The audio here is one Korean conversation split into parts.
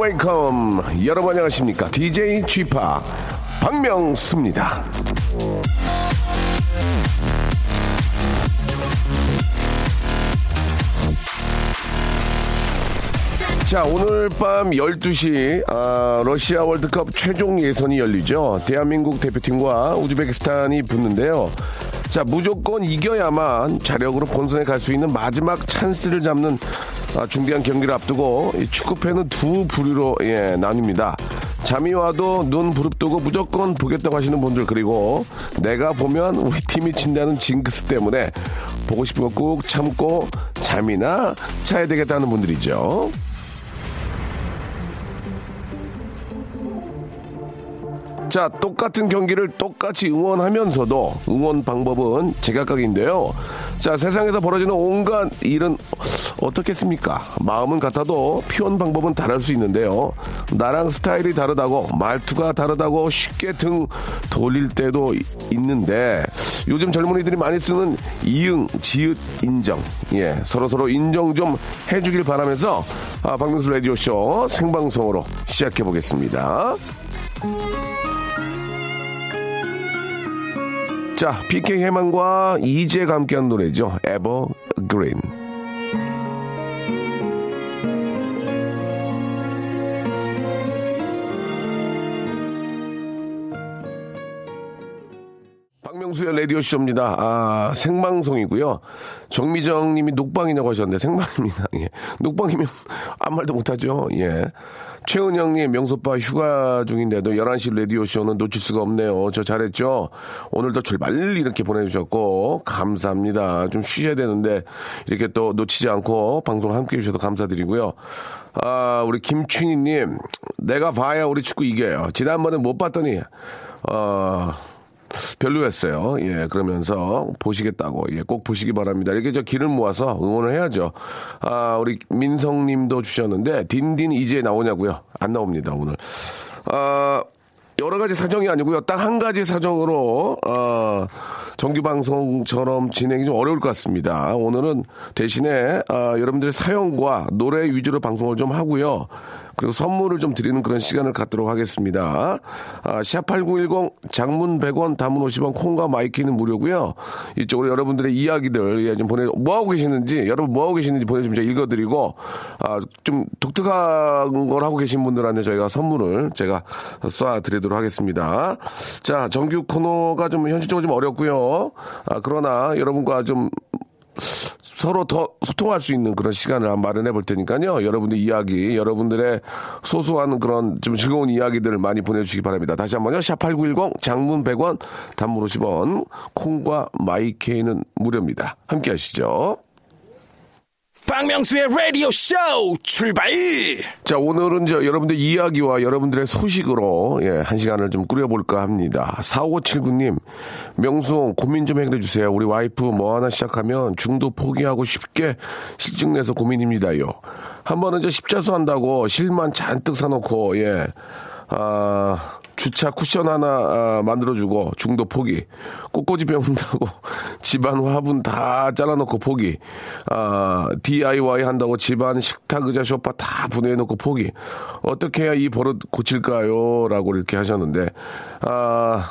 welcome. 여러분 안녕하십니까? DJ Chip 박명수입니다. 자, 오늘 밤 12시, 아, 러시아 월드컵 최종 예선이 열리죠. 대한민국 대표팀과 우즈베키스탄이 붙는데요. 자, 무조건 이겨야만 자력으로 본선에 갈 수 있는 마지막 찬스를 잡는 아, 중대한 경기를 앞두고 이 축구팬은 두 부류로 예, 나뉩니다. 잠이 와도 눈 부릅뜨고 무조건 보겠다고 하시는 분들 그리고 내가 보면 우리 팀이 진다는 징크스 때문에 보고 싶은 거 꾹 참고 잠이나 자야 되겠다는 분들이죠. 자, 똑같은 경기를 똑같이 응원하면서도 응원 방법은 제각각인데요. 자, 세상에서 벌어지는 온갖 일은 어떻겠습니까? 마음은 같아도 표현 방법은 다를 수 있는데요. 나랑 스타일이 다르다고, 말투가 다르다고 쉽게 등 돌릴 때도 이- 있는데 요즘 젊은이들이 많이 쓰는 이응, 지읒, 인정. 예, 서로서로 인정 좀 해주길 바라면서 아, 박명수 라디오쇼 생방송으로 시작해 보겠습니다. 자, PK 해망과 이재가 함께한 노래죠. 에버그린. 박명수의 라디오쇼입니다. 아, 생방송이고요. 정미정 님이 녹방이냐고 하셨는데, 생방입니다. 예. 녹방이면 아무 말도 못하죠. 예. 최은영 님, 명소빠 휴가 중인데도 11시 라디오쇼는 놓칠 수가 없네요. 저 잘했죠? 오늘도 출발 이렇게 보내주셨고, 감사합니다. 좀 쉬셔야 되는데, 이렇게 또 놓치지 않고 방송 함께 해주셔서 감사드리고요. 아, 우리 김춘희 님, 내가 봐야 우리 축구 이겨요. 지난번에 못 봤더니, 어, 별로였어요. 예, 그러면서 보시겠다고. 예, 꼭 보시기 바랍니다. 이렇게 저 기를 모아서 응원을 해야죠. 아, 우리 민성 님도 주셨는데, 딘딘 이제 나오냐고요? 안 나옵니다, 오늘. 아, 여러 가지 사정이 아니고요. 딱 한 가지 사정으로, 어, 정규 방송처럼 진행이 좀 어려울 것 같습니다. 오늘은 대신에, 아, 여러분들의 사연과 노래 위주로 방송을 좀 하고요. 그리고 선물을 좀 드리는 그런 시간을 갖도록 하겠습니다. 아, 샵8910 장문 100원 단문 50원 콩과 my K는 무료고요. 이쪽으로 여러분들의 이야기들 예, 좀 보내 뭐 하고 계시는지 여러분 뭐 하고 계시는지 보내주면 제가 읽어드리고 아, 좀 독특한 걸 하고 계신 분들한테 저희가 선물을 제가 쏴드리도록 하겠습니다. 자 정규 코너가 좀 현실적으로 좀 어렵고요. 아, 그러나 여러분과 좀 서로 더 소통할 수 있는 그런 시간을 마련해 볼 테니까요. 여러분들 이야기, 여러분들의 소소한 그런 좀 즐거운 이야기들을 많이 보내주시기 바랍니다. 다시 한 번요. 샵8910 장문 100원, 단문 50원, 콩과 마이케이는 무료입니다. 함께 하시죠. 박명수의 라디오 쇼 출발! 자, 오늘은 저 여러분들 이야기와 여러분들의 소식으로 예, 한 시간을 좀 꾸려볼까 합니다. 4579님, 명수 고민 좀 해결해 주세요. 우리 와이프 뭐 하나 시작하면 중도 포기하고 쉽게 실증내서 고민입니다요. 한 번은 저 십자수 한다고 실만 잔뜩 사놓고, 예, 아, 주차 쿠션 하나 아, 만들어주고 중도 포기. 꽃꽂이 배운다고 집안 화분 다 잘라놓고 포기. 아, DIY 한다고 집안 식탁 의자 소파 다 분해해놓고 포기. 어떻게 해야 이 버릇 고칠까요? 라고 이렇게 하셨는데, 아,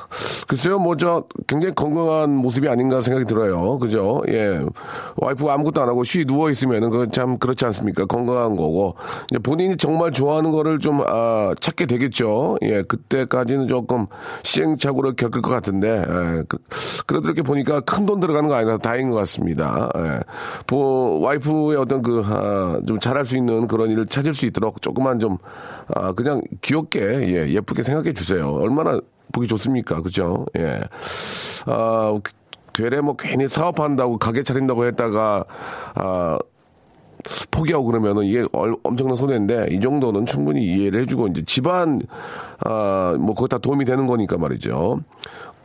글쎄요, 뭐 저 굉장히 건강한 모습이 아닌가 생각이 들어요. 그죠? 예. 와이프가 아무것도 안 하고 쉬 누워있으면은 그건 참 그렇지 않습니까? 건강한 거고. 이제 본인이 정말 좋아하는 거를 좀, 아, 찾게 되겠죠. 예. 그때까지는 조금 시행착오를 겪을 것 같은데, 예. 그, 그래도 이렇게 보니까 큰 돈 들어 가는 거 아니라 다행인 것 같습니다. 예. 보, 와이프의 어떤 그, 아, 좀 잘할 수 있는 그런 일을 찾을 수 있도록 조금만 좀, 아, 그냥 귀엽게, 예, 예쁘게 생각해 주세요. 얼마나 보기 좋습니까? 그죠? 예. 아, 되레 뭐 괜히 사업한다고 가게 차린다고 했다가, 아, 포기하고 그러면은 이게 얼- 엄청난 손해인데 이 정도는 충분히 이해를 해주고 이제 집안 아뭐 그거 다 도움이 되는 거니까 말이죠.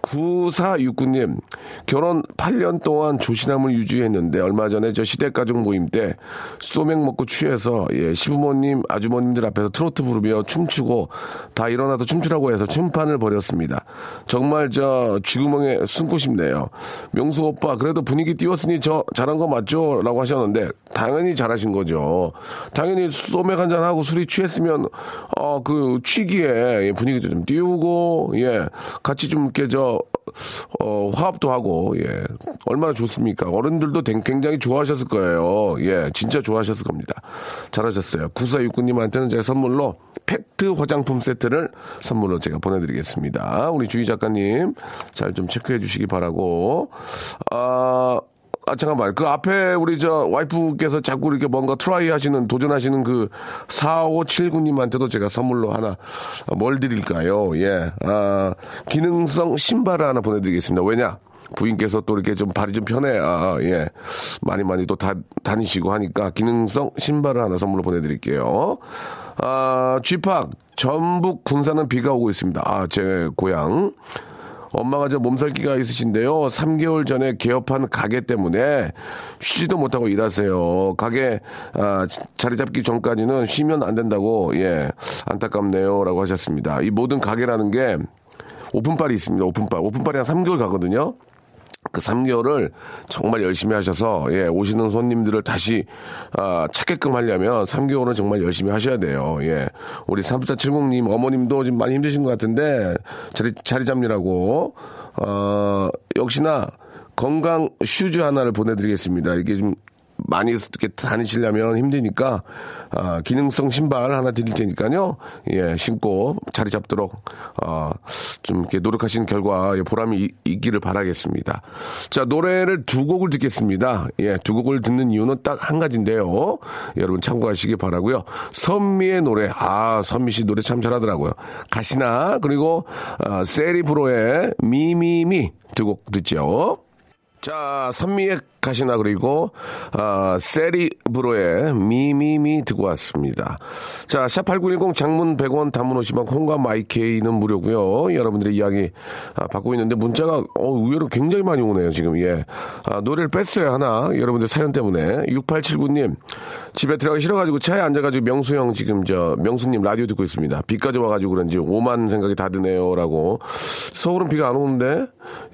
9469님, 결혼 8년 동안 조신함을 유지했는데, 얼마 전에 저 시댁가족 모임 때, 소맥 먹고 취해서, 예, 시부모님, 아주머님들 앞에서 트로트 부르며 춤추고, 다 일어나서 춤추라고 해서 춤판을 벌였습니다. 정말 저, 쥐구멍에 숨고 싶네요. 명수 오빠, 그래도 분위기 띄웠으니 저, 잘한 거 맞죠? 라고 하셨는데, 당연히 잘하신 거죠. 당연히 소맥 한 잔 하고 술이 취했으면, 어, 그, 취기에 분위기 좀 띄우고, 예, 같이 좀 저, 어, 화합도 하고, 예. 얼마나 좋습니까? 어른들도 굉장히 좋아하셨을 거예요. 예, 진짜 좋아하셨을 겁니다. 잘하셨어요. 9469님한테는 제가 선물로 팩트 화장품 세트를 선물로 제가 보내드리겠습니다. 우리 주희 작가님 잘 좀 체크해 주시기 바라고, 아, 아, 잠깐만. 그 앞에 우리 저 와이프께서 자꾸 이렇게 뭔가 try 하시는, 도전하시는 그 4579님한테도 제가 선물로 하나, 뭘 드릴까요? 예. 아, 기능성 신발을 하나 보내드리겠습니다. 왜냐? 부인께서 또 이렇게 좀 발이 좀 편해. 아, 예. 많이 많이 또 다, 다니시고 하니까 기능성 신발을 하나 선물로 보내드릴게요. 아, 쥐팍. 전북 군산은 비가 오고 있습니다. 아, 제 고향. 엄마가 저 몸살기가 있으신데요. 3개월 전에 개업한 가게 때문에 쉬지도 못하고 일하세요. 가게 아, 자리 잡기 전까지는 쉬면 안 된다고 예 안타깝네요라고 하셨습니다. 이 모든 가게라는 게 오픈빨이 있습니다. 오픈빨 오픈빨이 한 3개월 가거든요. 그 3개월을 정말 열심히 하셔서 예, 오시는 손님들을 다시 아, 찾게끔 하려면 3개월은 정말 열심히 하셔야 돼요. 예. 우리 3470님 어머님도 지금 많이 힘드신 것 같은데 자리 자리 잡느라고 어, 역시나 건강 슈즈 하나를 보내드리겠습니다. 이게 좀 많이 이렇게 다니시려면 힘드니까 아, 기능성 신발 하나 드릴 테니까요. 예, 신고 자리 잡도록 아, 좀 이렇게 노력하시는 결과 예, 보람이 이, 있기를 바라겠습니다. 자, 노래를 두 곡을 듣겠습니다. 예, 두 곡을 듣는 이유는 딱 한 가지인데요. 여러분 참고하시기 바라고요. 선미의 노래. 아, 선미 씨 노래 참 잘하더라고요. 가시나 그리고 아, 세리브로의 미미미 두 곡 듣죠. 자, 선미의 가시나 그리고 아, 세리브로의 미미미 듣고 왔습니다. 자, 샵8910 장문 100원 단문 50원 콩과 마이케이는 무료고요. 여러분들의 이야기 아, 받고 있는데 문자가 어, 의외로 굉장히 많이 오네요, 지금. 예. 아, 노래를 뺐어요, 하나. 여러분들 사연 때문에. 6879님. 집에 들어가기 싫어가지고 차에 앉아가지고 명수 형 지금 저 명수님 라디오 듣고 있습니다. 비까지 와가지고 그런지 오만 생각이 다 드네요라고. 서울은 비가 안 오는데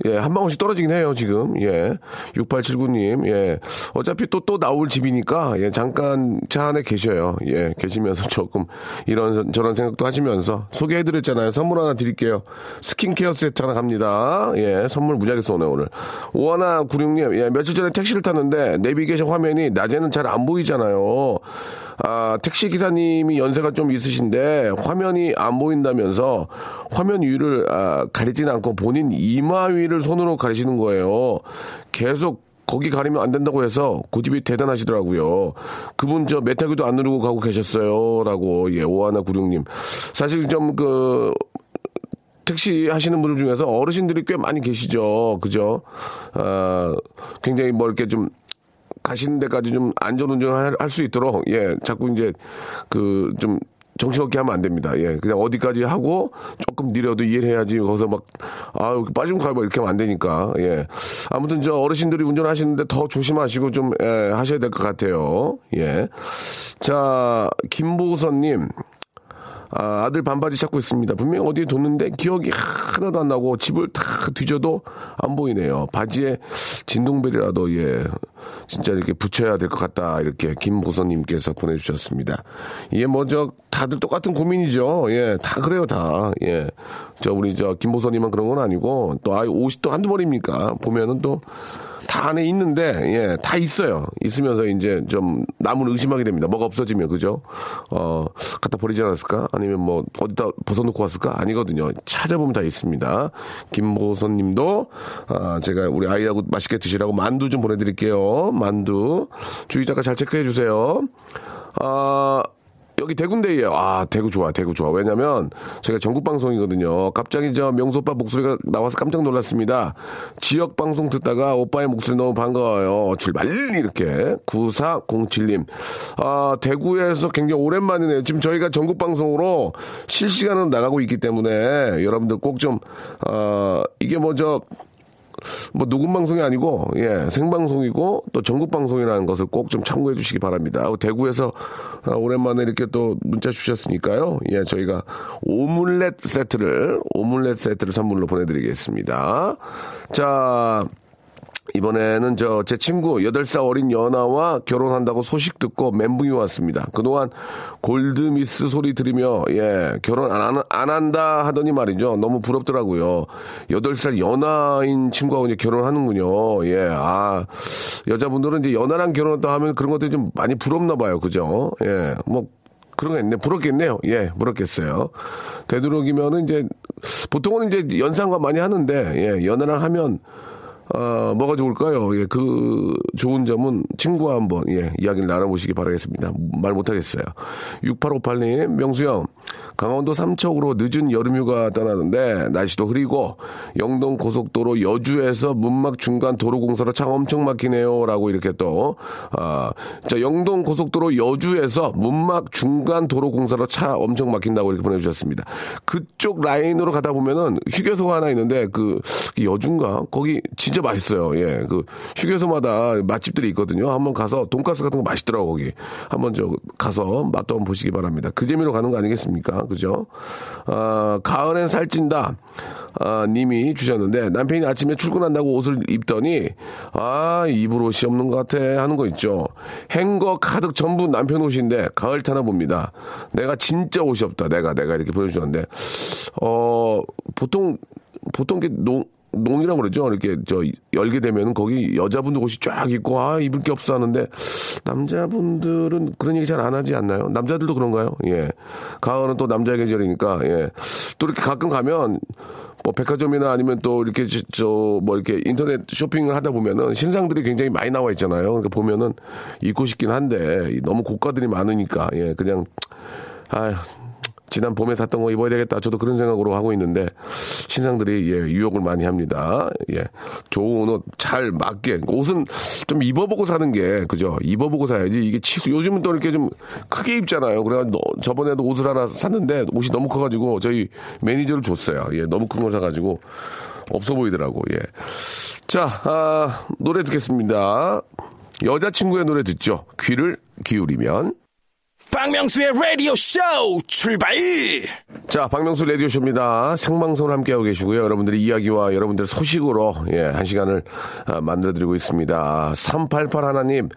예, 한 방울씩 떨어지긴 해요, 지금. 예. 6879님, 예. 어차피 또, 또 나올 집이니까, 예, 잠깐 차 안에 계셔요. 예, 계시면서 조금 이런, 저런 생각도 하시면서 소개해드렸잖아요. 선물 하나 드릴게요. 스킨케어 세트 하나 갑니다. 예, 선물 무지하게 쏘네, 오늘. 오하나 96님, 예, 며칠 전에 택시를 탔는데 내비게이션 화면이 낮에는 잘 안 보이잖아요. 아, 택시 기사님이 연세가 좀 있으신데 화면이 안 보인다면서 화면 위를 아, 가리지는 않고 본인 이마 위를 손으로 가리시는 거예요. 계속 거기 가리면 안 된다고 해서 고집이 대단하시더라고요. 그분 저 메타기도 안 누르고 가고 계셨어요. 라고, 예, 오하나 구룡님. 사실 좀 그, 택시 하시는 분들 중에서 어르신들이 꽤 많이 계시죠. 그죠? 아, 굉장히 뭐 이렇게 좀 가시는 데까지 좀 안전 운전 할수 있도록, 예, 자꾸 이제 그 좀 정신없게 하면 안 됩니다. 예, 그냥 어디까지 하고 조금 느려도 이해를 해야지. 거기서 막, 아, 빠지면 가고 이렇게 하면 안 되니까. 예. 아무튼 저 어르신들이 운전하시는데 더 조심하시고 좀, 예, 하셔야 될 것 같아요. 예. 자, 김보선님. 아, 아들 반바지 찾고 있습니다. 분명히 어디에 뒀는데 기억이 하나도 안 나고 집을 다 뒤져도 안 보이네요. 바지에 진동벨이라도 예 진짜 이렇게 붙여야 될 것 같다 이렇게 김보선님께서 보내주셨습니다. 이게 뭐저 다들 똑같은 고민이죠. 예, 다 그래요 다. 예, 저 우리 저 김보선님만 그런 건 아니고 또 아이 옷이 또 한두 벌입니까? 보면은 또 다 안에 있는데, 예, 다 있어요. 있으면서 이제 좀 남을 의심하게 됩니다. 뭐가 없어지면, 그죠? 어, 갖다 버리지 않았을까? 아니면 뭐, 어디다 벗어놓고 왔을까? 아니거든요. 찾아보면 다 있습니다. 김보선 님도, 아, 제가 우리 아이하고 맛있게 드시라고 만두 좀 보내 드릴게요. 만두. 주의 작가 잘 체크해 주세요. 아, 여기 대구인데요. 아, 대구 좋아, 대구 좋아. 왜냐면 저희가 전국 방송이거든요. 갑자기 저 명수 오빠 목소리가 나와서 깜짝 놀랐습니다. 지역 방송 듣다가 오빠의 목소리 너무 반가워요. 출발! 이렇게. 9407님. 아, 대구에서 굉장히 오랜만이네요. 지금 저희가 전국 방송으로 실시간으로 나가고 있기 때문에 여러분들 꼭 좀, 어, 이게 뭐 저, 뭐 녹음 방송이 아니고 예 생방송이고 또 전국 방송이라는 것을 꼭 좀 참고해 주시기 바랍니다. 대구에서 아, 오랜만에 이렇게 또 문자 주셨으니까요. 예 저희가 오믈렛 세트를 오믈렛 세트를 선물로 보내드리겠습니다. 자. 이번에는 저 제 친구 8살 어린 연하와 결혼한다고 소식 듣고 멘붕이 왔습니다. 그동안 골드미스 소리 들으며 예 결혼 안, 안 한다 하더니 말이죠. 너무 부럽더라고요. 8살 연하인 친구하고 이제 결혼하는군요. 예, 아 여자분들은 이제 연하랑 결혼했다 하면 그런 것들이 좀 많이 부럽나 봐요. 그죠? 예, 뭐 그런 거 있네. 부럽겠네요. 예, 부럽겠어요. 되도록이면은 이제, 보통은 이제 연상과 많이 하는데, 예, 연하랑 하면, 어, 뭐가 좋을까요? 예, 그 좋은 점은 친구와 한번 예, 이야기를 나눠보시기 바라겠습니다. 말 못하겠어요. 6858님, 명수형, 강원도 삼척으로 늦은 여름휴가 떠나는데 날씨도 흐리고 영동 고속도로 여주에서 문막 중간 도로 공사로 차 엄청 막히네요라고 이렇게 또 아, 자 영동 고속도로 여주에서 문막 중간 도로 공사로 차 엄청 막힌다고 이렇게 보내주셨습니다. 그쪽 라인으로 가다 보면은 휴게소가 하나 있는데 그 여주인가 거기 진짜 맛있어요. 예, 그 휴게소마다 맛집들이 있거든요. 한번 가서 돈가스 같은 거 맛있더라고 거기 한번 저 가서 맛도 한번 보시기 바랍니다. 그 재미로 가는 거 아니겠습니까? 그죠? 아, 가을엔 살찐다. 아, 님이 주셨는데 남편이 아침에 출근한다고 옷을 입더니 아 입을 옷이 없는 것 같아 하는 거 있죠. 행거 가득 전부 남편 옷인데 가을 타나 봅니다. 내가 진짜 옷이 없다. 내가 내가 이렇게 보여주셨는데 어 보통 보통 게 농, 농이라고 그러죠. 이렇게 저 열게 되면 거기 여자분들 옷이 쫙 있고 아 입을 게 없어 하는데 남자분들은 그런 얘기 잘 안 하지 않나요? 남자들도 그런가요? 예. 가을은 또 남자의 계절이니까 예. 또 이렇게 가끔 가면 뭐 백화점이나 아니면 또 이렇게 저 뭐 이렇게 인터넷 쇼핑을 하다 보면은 신상들이 굉장히 많이 나와 있잖아요. 그러니까 보면은 입고 싶긴 한데 너무 고가들이 많으니까 예 그냥 아 지난 봄에 샀던 거 입어야 되겠다. 저도 그런 생각으로 하고 있는데 신상들이 예, 유혹을 많이 합니다. 예. 좋은 옷 잘 맞게 옷은 좀 입어보고 사는 게 그죠? 입어보고 사야지 이게 치수 요즘은 또 이렇게 좀 크게 입잖아요. 그래가지고 저번에도 옷을 하나 샀는데 옷이 너무 커가지고 저희 매니저를 줬어요. 예, 너무 큰 걸 사가지고 없어 보이더라고. 예. 자, 아, 노래 듣겠습니다. 여자친구의 노래 듣죠. 귀를 기울이면. 박명수의 라디오 쇼 출발! 자, 박명수 라디오 쇼입니다. 생방송을 함께하고 계시고요. 여러분들의 이야기와 여러분들의 소식으로, 예, 한 시간을 아, 만들어드리고 있습니다. 388 하나님,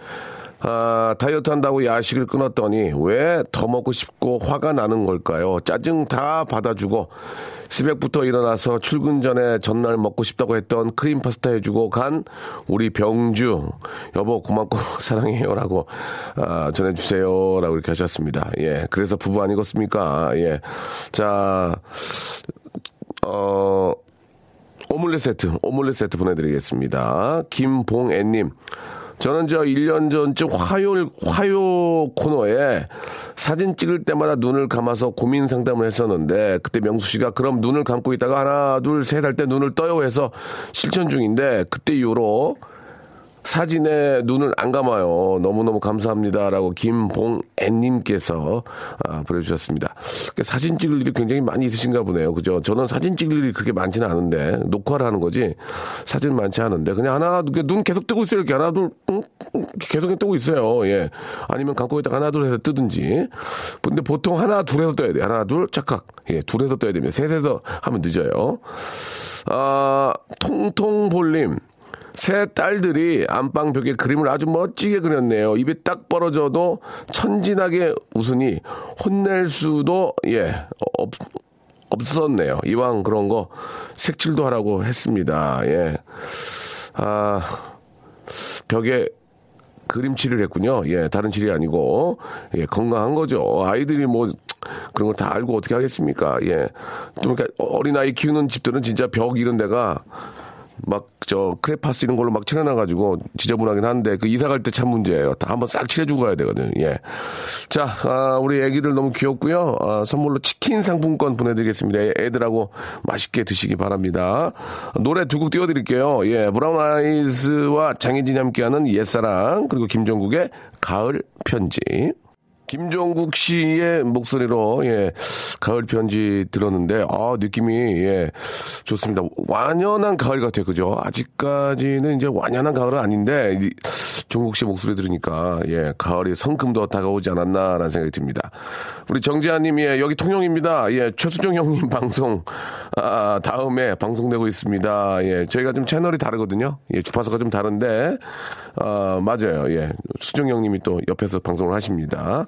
아, 다이어트 한다고 야식을 끊었더니 왜 더 먹고 싶고 화가 나는 걸까요? 짜증 다 받아주고 새벽부터 일어나서 출근 전에 전날 먹고 싶다고 했던 크림 파스타 해주고 간 우리 병주 여보 고맙고 사랑해요라고 아, 전해주세요라고 이렇게 하셨습니다. 예, 그래서 부부 아니겠습니까? 예, 자, 어. 오믈렛 세트, 오믈렛 세트 보내드리겠습니다. 김봉애님. 저는 저 1년 전쯤 화요, 화요 코너에 사진 찍을 때마다 눈을 감아서 고민 상담을 했었는데 그때 명수 씨가 그럼 눈을 감고 있다가 하나, 둘, 셋 할 때 눈을 떠요 해서 실천 중인데 그때 이후로 사진에 눈을 안 감아요. 너무너무 감사합니다라고 김봉애님께서 아, 보내주셨습니다. 사진 찍을 일이 굉장히 많이 있으신가 보네요. 그죠? 저는 사진 찍을 일이 그렇게 많지는 않은데 녹화를 하는 거지 사진 많지 않은데 그냥 하나 눈 계속 뜨고 있어요. 이렇게 하나 둘 응? 계속 뜨고 있어요. 예. 아니면 감고 있다가 하나 둘 해서 뜨든지. 근데 보통 하나 둘에서 떠야 돼요. 하나 둘 착각. 예, 둘에서 떠야 됩니다. 셋에서 하면 늦어요. 아 통통볼님. 새 딸들이 안방벽에 그림을 아주 멋지게 그렸네요. 입이 딱 벌어져도 천진하게 웃으니 혼낼 수도 예 없, 없었네요. 이왕 그런 거 색칠도 하라고 했습니다. 예. 아 벽에 그림칠을 했군요. 예, 다른 칠이 아니고 예, 건강한 거죠. 아이들이 뭐 그런 걸 다 알고 어떻게 하겠습니까? 예. 좀 그러니까 어린 아이 키우는 집들은 진짜 벽 이런 데가 막 저 크레파스 이런 걸로 막 칠해놔가지고 지저분하긴 한데 그 이사 갈 때 참 문제예요. 다 한번 싹 칠해주고 가야 되거든요. 예. 자, 아, 우리 애기들 너무 귀엽고요. 아, 선물로 치킨 상품권 보내드리겠습니다. 애- 애들하고 맛있게 드시기 바랍니다. 노래 두 곡 띄워드릴게요. 예, 브라운 아이즈와 장혜진이 함께하는 옛사랑 그리고 김종국의 가을 편지. 김종국 씨의 목소리로 예 가을 편지 들었는데 아 느낌이 예 좋습니다. 완연한 가을 같아요. 그죠? 아직까지는 이제 완연한 가을은 아닌데 이 종국 씨 목소리 들으니까 예 가을이 성큼도 다가오지 않았나라는 생각이 듭니다. 우리 정재환님 예 여기 통영입니다. 예 최수정 형님 방송 아 다음에 방송되고 있습니다. 예 저희가 좀 채널이 다르거든요. 예 주파수가 좀 다른데 아 맞아요. 예 수정 형님이 또 옆에서 방송을 하십니다.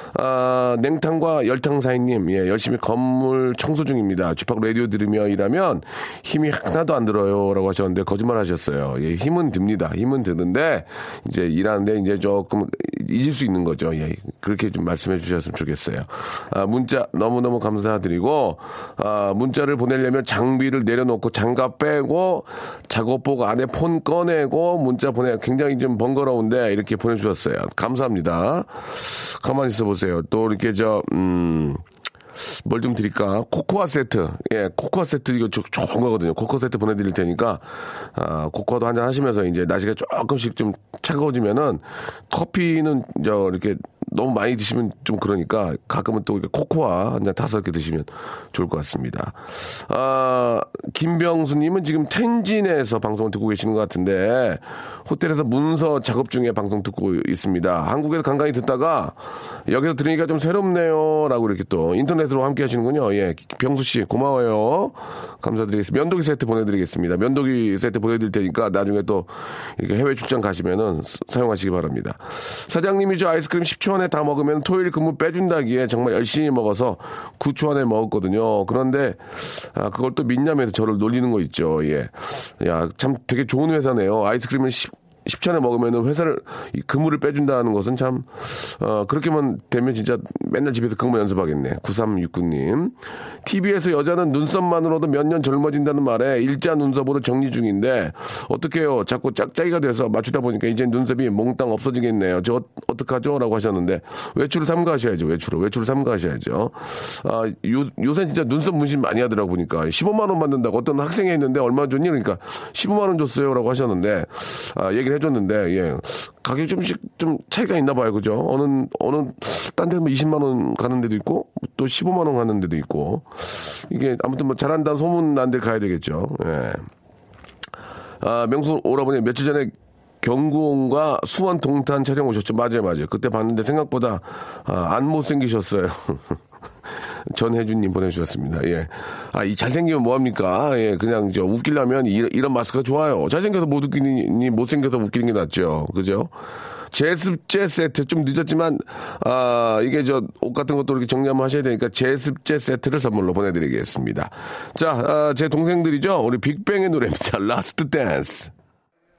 아, 냉탕과 열탕 사인님, 예, 열심히 건물 청소 중입니다. 쥐팍 라디오 들으며 일하면 힘이 하나도 안 들어요. 라고 하셨는데, 거짓말 하셨어요. 예, 힘은 듭니다. 힘은 드는데, 이제 일하는데 이제 조금 잊을 수 있는 거죠. 예, 그렇게 좀 말씀해 주셨으면 좋겠어요. 아, 문자 너무너무 감사드리고, 아, 문자를 보내려면 장비를 내려놓고 장갑 빼고, 작업복 안에 폰 꺼내고, 문자 보내, 굉장히 좀 번거로운데, 이렇게 보내주셨어요. 감사합니다. 가만히 있어 보세요. 또 이렇게 저, 음, 뭘 좀 드릴까? 코코아 세트. 예, 코코아 세트 이거 조- 좋은 거거든요. 코코아 세트 보내드릴 테니까, 아, 코코아도 한잔 하시면서 이제 날씨가 조금씩 좀 차가워지면은 커피는 저 이렇게 너무 많이 드시면 좀 그러니까 가끔은 또 코코아 한 잔 다섯 개 드시면 좋을 것 같습니다. 아, 김병수님은 지금 텐진에서 방송을 듣고 계시는 것 같은데 호텔에서 문서 작업 중에 방송 듣고 있습니다. 한국에서 간간히 듣다가 여기서 들으니까 좀 새롭네요. 라고 이렇게 또 인터넷으로 함께 하시는군요. 예, 병수 씨 고마워요. 감사드리겠습니다. 면도기 세트 보내드리겠습니다. 면도기 세트 보내드릴 테니까 나중에 또 이렇게 해외 출장 가시면은 스- 사용하시기 바랍니다. 사장님이 저 아이스크림 10초 안에 다 먹으면 토요일 근무 빼준다기에 정말 열심히 먹어서 9초 안에 먹었거든요. 그런데 아, 그걸 또 민념에서 저를 놀리는 거 있죠. 예. 야, 참 되게 좋은 회사네요. 아이스크림을 10, 10초 안에 먹으면 회사를 이 근무를 빼준다는 것은 참 어, 그렇게만 되면 진짜 맨날 집에서 근무 연습하겠네. 9369님. TV에서 여자는 눈썹만으로도 몇 년 젊어진다는 말에 일자 눈썹으로 정리 중인데 어떡해요. 자꾸 짝짝이가 돼서 맞추다 보니까 이제 눈썹이 몽땅 없어지겠네요. 저 어- 어떡하죠? 라고 하셨는데 외출을 삼가하셔야죠. 외출을. 외출을 삼가하셔야죠. 아, 요, 요새 진짜 눈썹 문신 많이 하더라고 보니까 15만 원 받는다고 어떤 학생이 했는데 얼마 줬니? 그러니까 15만 원 줬어요. 라고 하셨는데 아, 얘기 를 해줬는데 예. 가격이 좀씩 좀 차이가 있나 봐요. 그죠? 어느, 어느, 딴 데는 뭐 20만 원 가는 데도 있고 또 15만 원 가는 데도 있고 이게 아무튼 뭐 잘한다는 소문 난 데 가야 되겠죠. 예. 아, 명수 오라버니 며칠 전에 경구원과 수원 동탄 촬영 오셨죠? 맞아요, 맞아요. 그때 봤는데 생각보다 아, 안 못생기셨어요. 전혜준님 보내주셨습니다. 예. 아, 이 잘생기면 뭐합니까? 예, 그냥 저 웃기려면 이, 이런 마스크가 좋아요. 잘생겨서 못 웃기니, 못생겨서 웃기는 게 낫죠. 그죠? 제습제 세트 좀 늦었지만 아 이게 저 옷 같은 것도 이렇게 정리 한번 하셔야 되니까 제습제 세트를 선물로 보내드리겠습니다. 자, 아, 제 동생들이죠. 우리 빅뱅의 노래입니다. Last Dance.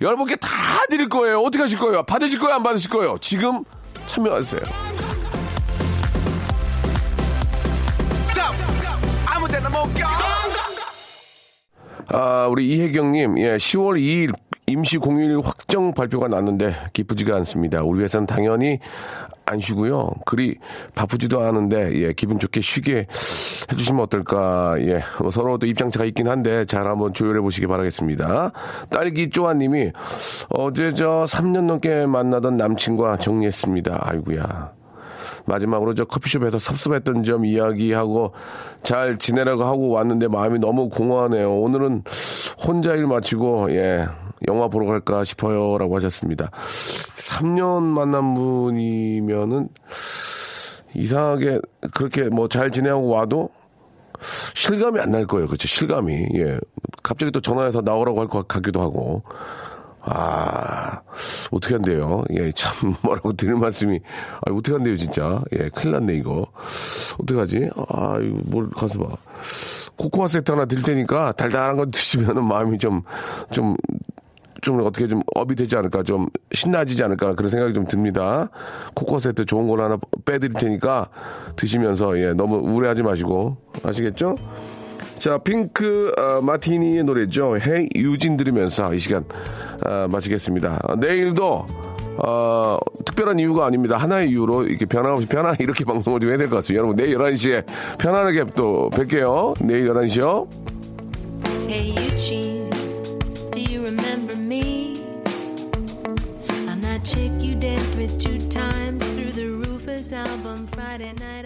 여러분께 다 드릴 거예요. 어떻게 하실 거예요? 받으실 거예요? 안 받으실 거예요? 지금 참여하세요. 아, 우리 이혜경님, 예, 10월 2일 임시 공휴일 확정 발표가 났는데 기쁘지가 않습니다. 우리 회사는 당연히 안 쉬고요. 그리 바쁘지도 않은데 예, 기분 좋게 쉬게 해주시면 어떨까. 예, 뭐 서로 또 입장차가 있긴 한데 잘 한번 조율해 보시기 바라겠습니다. 딸기 쪼아님이 어제 저 3년 넘게 만나던 남친과 정리했습니다. 아이구야. 마지막으로 저 커피숍에서 섭섭했던 점 이야기하고 잘 지내라고 하고 왔는데 마음이 너무 공허하네요. 오늘은 혼자 일 마치고 예 영화 보러 갈까 싶어요 라고 하셨습니다. 3년 만난 분이면은 이상하게 그렇게 뭐 잘 지내고 와도 실감이 안 날 거예요. 그렇죠. 실감이. 예. 갑자기 또 전화해서 나오라고 할 것 같기도 하고. 아, 어떻게 한대요? 예, 참, 뭐라고 드릴 말씀이, 아, 어떻게 한대요, 진짜. 예, 큰일 났네, 이거. 어떡하지? 아, 이거 뭘 가서 봐. 코코아 세트 하나 드릴 테니까 달달한 거 드시면은 마음이 좀, 좀, 좀 어떻게 좀 업이 되지 않을까, 좀 신나지지 않을까, 그런 생각이 좀 듭니다. 코코아 세트 좋은 걸 하나 빼드릴 테니까 드시면서, 예, 너무 우울해하지 마시고, 아시겠죠? 자, Pink 어, Martini의 노래죠. Hey Eugene 들으면서 이 시간 어, 마치겠습니다. 어, 내일도 어, 특별한 이유가 아닙니다. 하나의 이유로 이렇게 변함없이 편안 이렇게 방송을 좀 해야 될 것 같습니다. 여러분 내일 11시에 편안하게 또 뵐게요. 내일 11시요. Hey chick you danced with two times through the Rufus album Friday night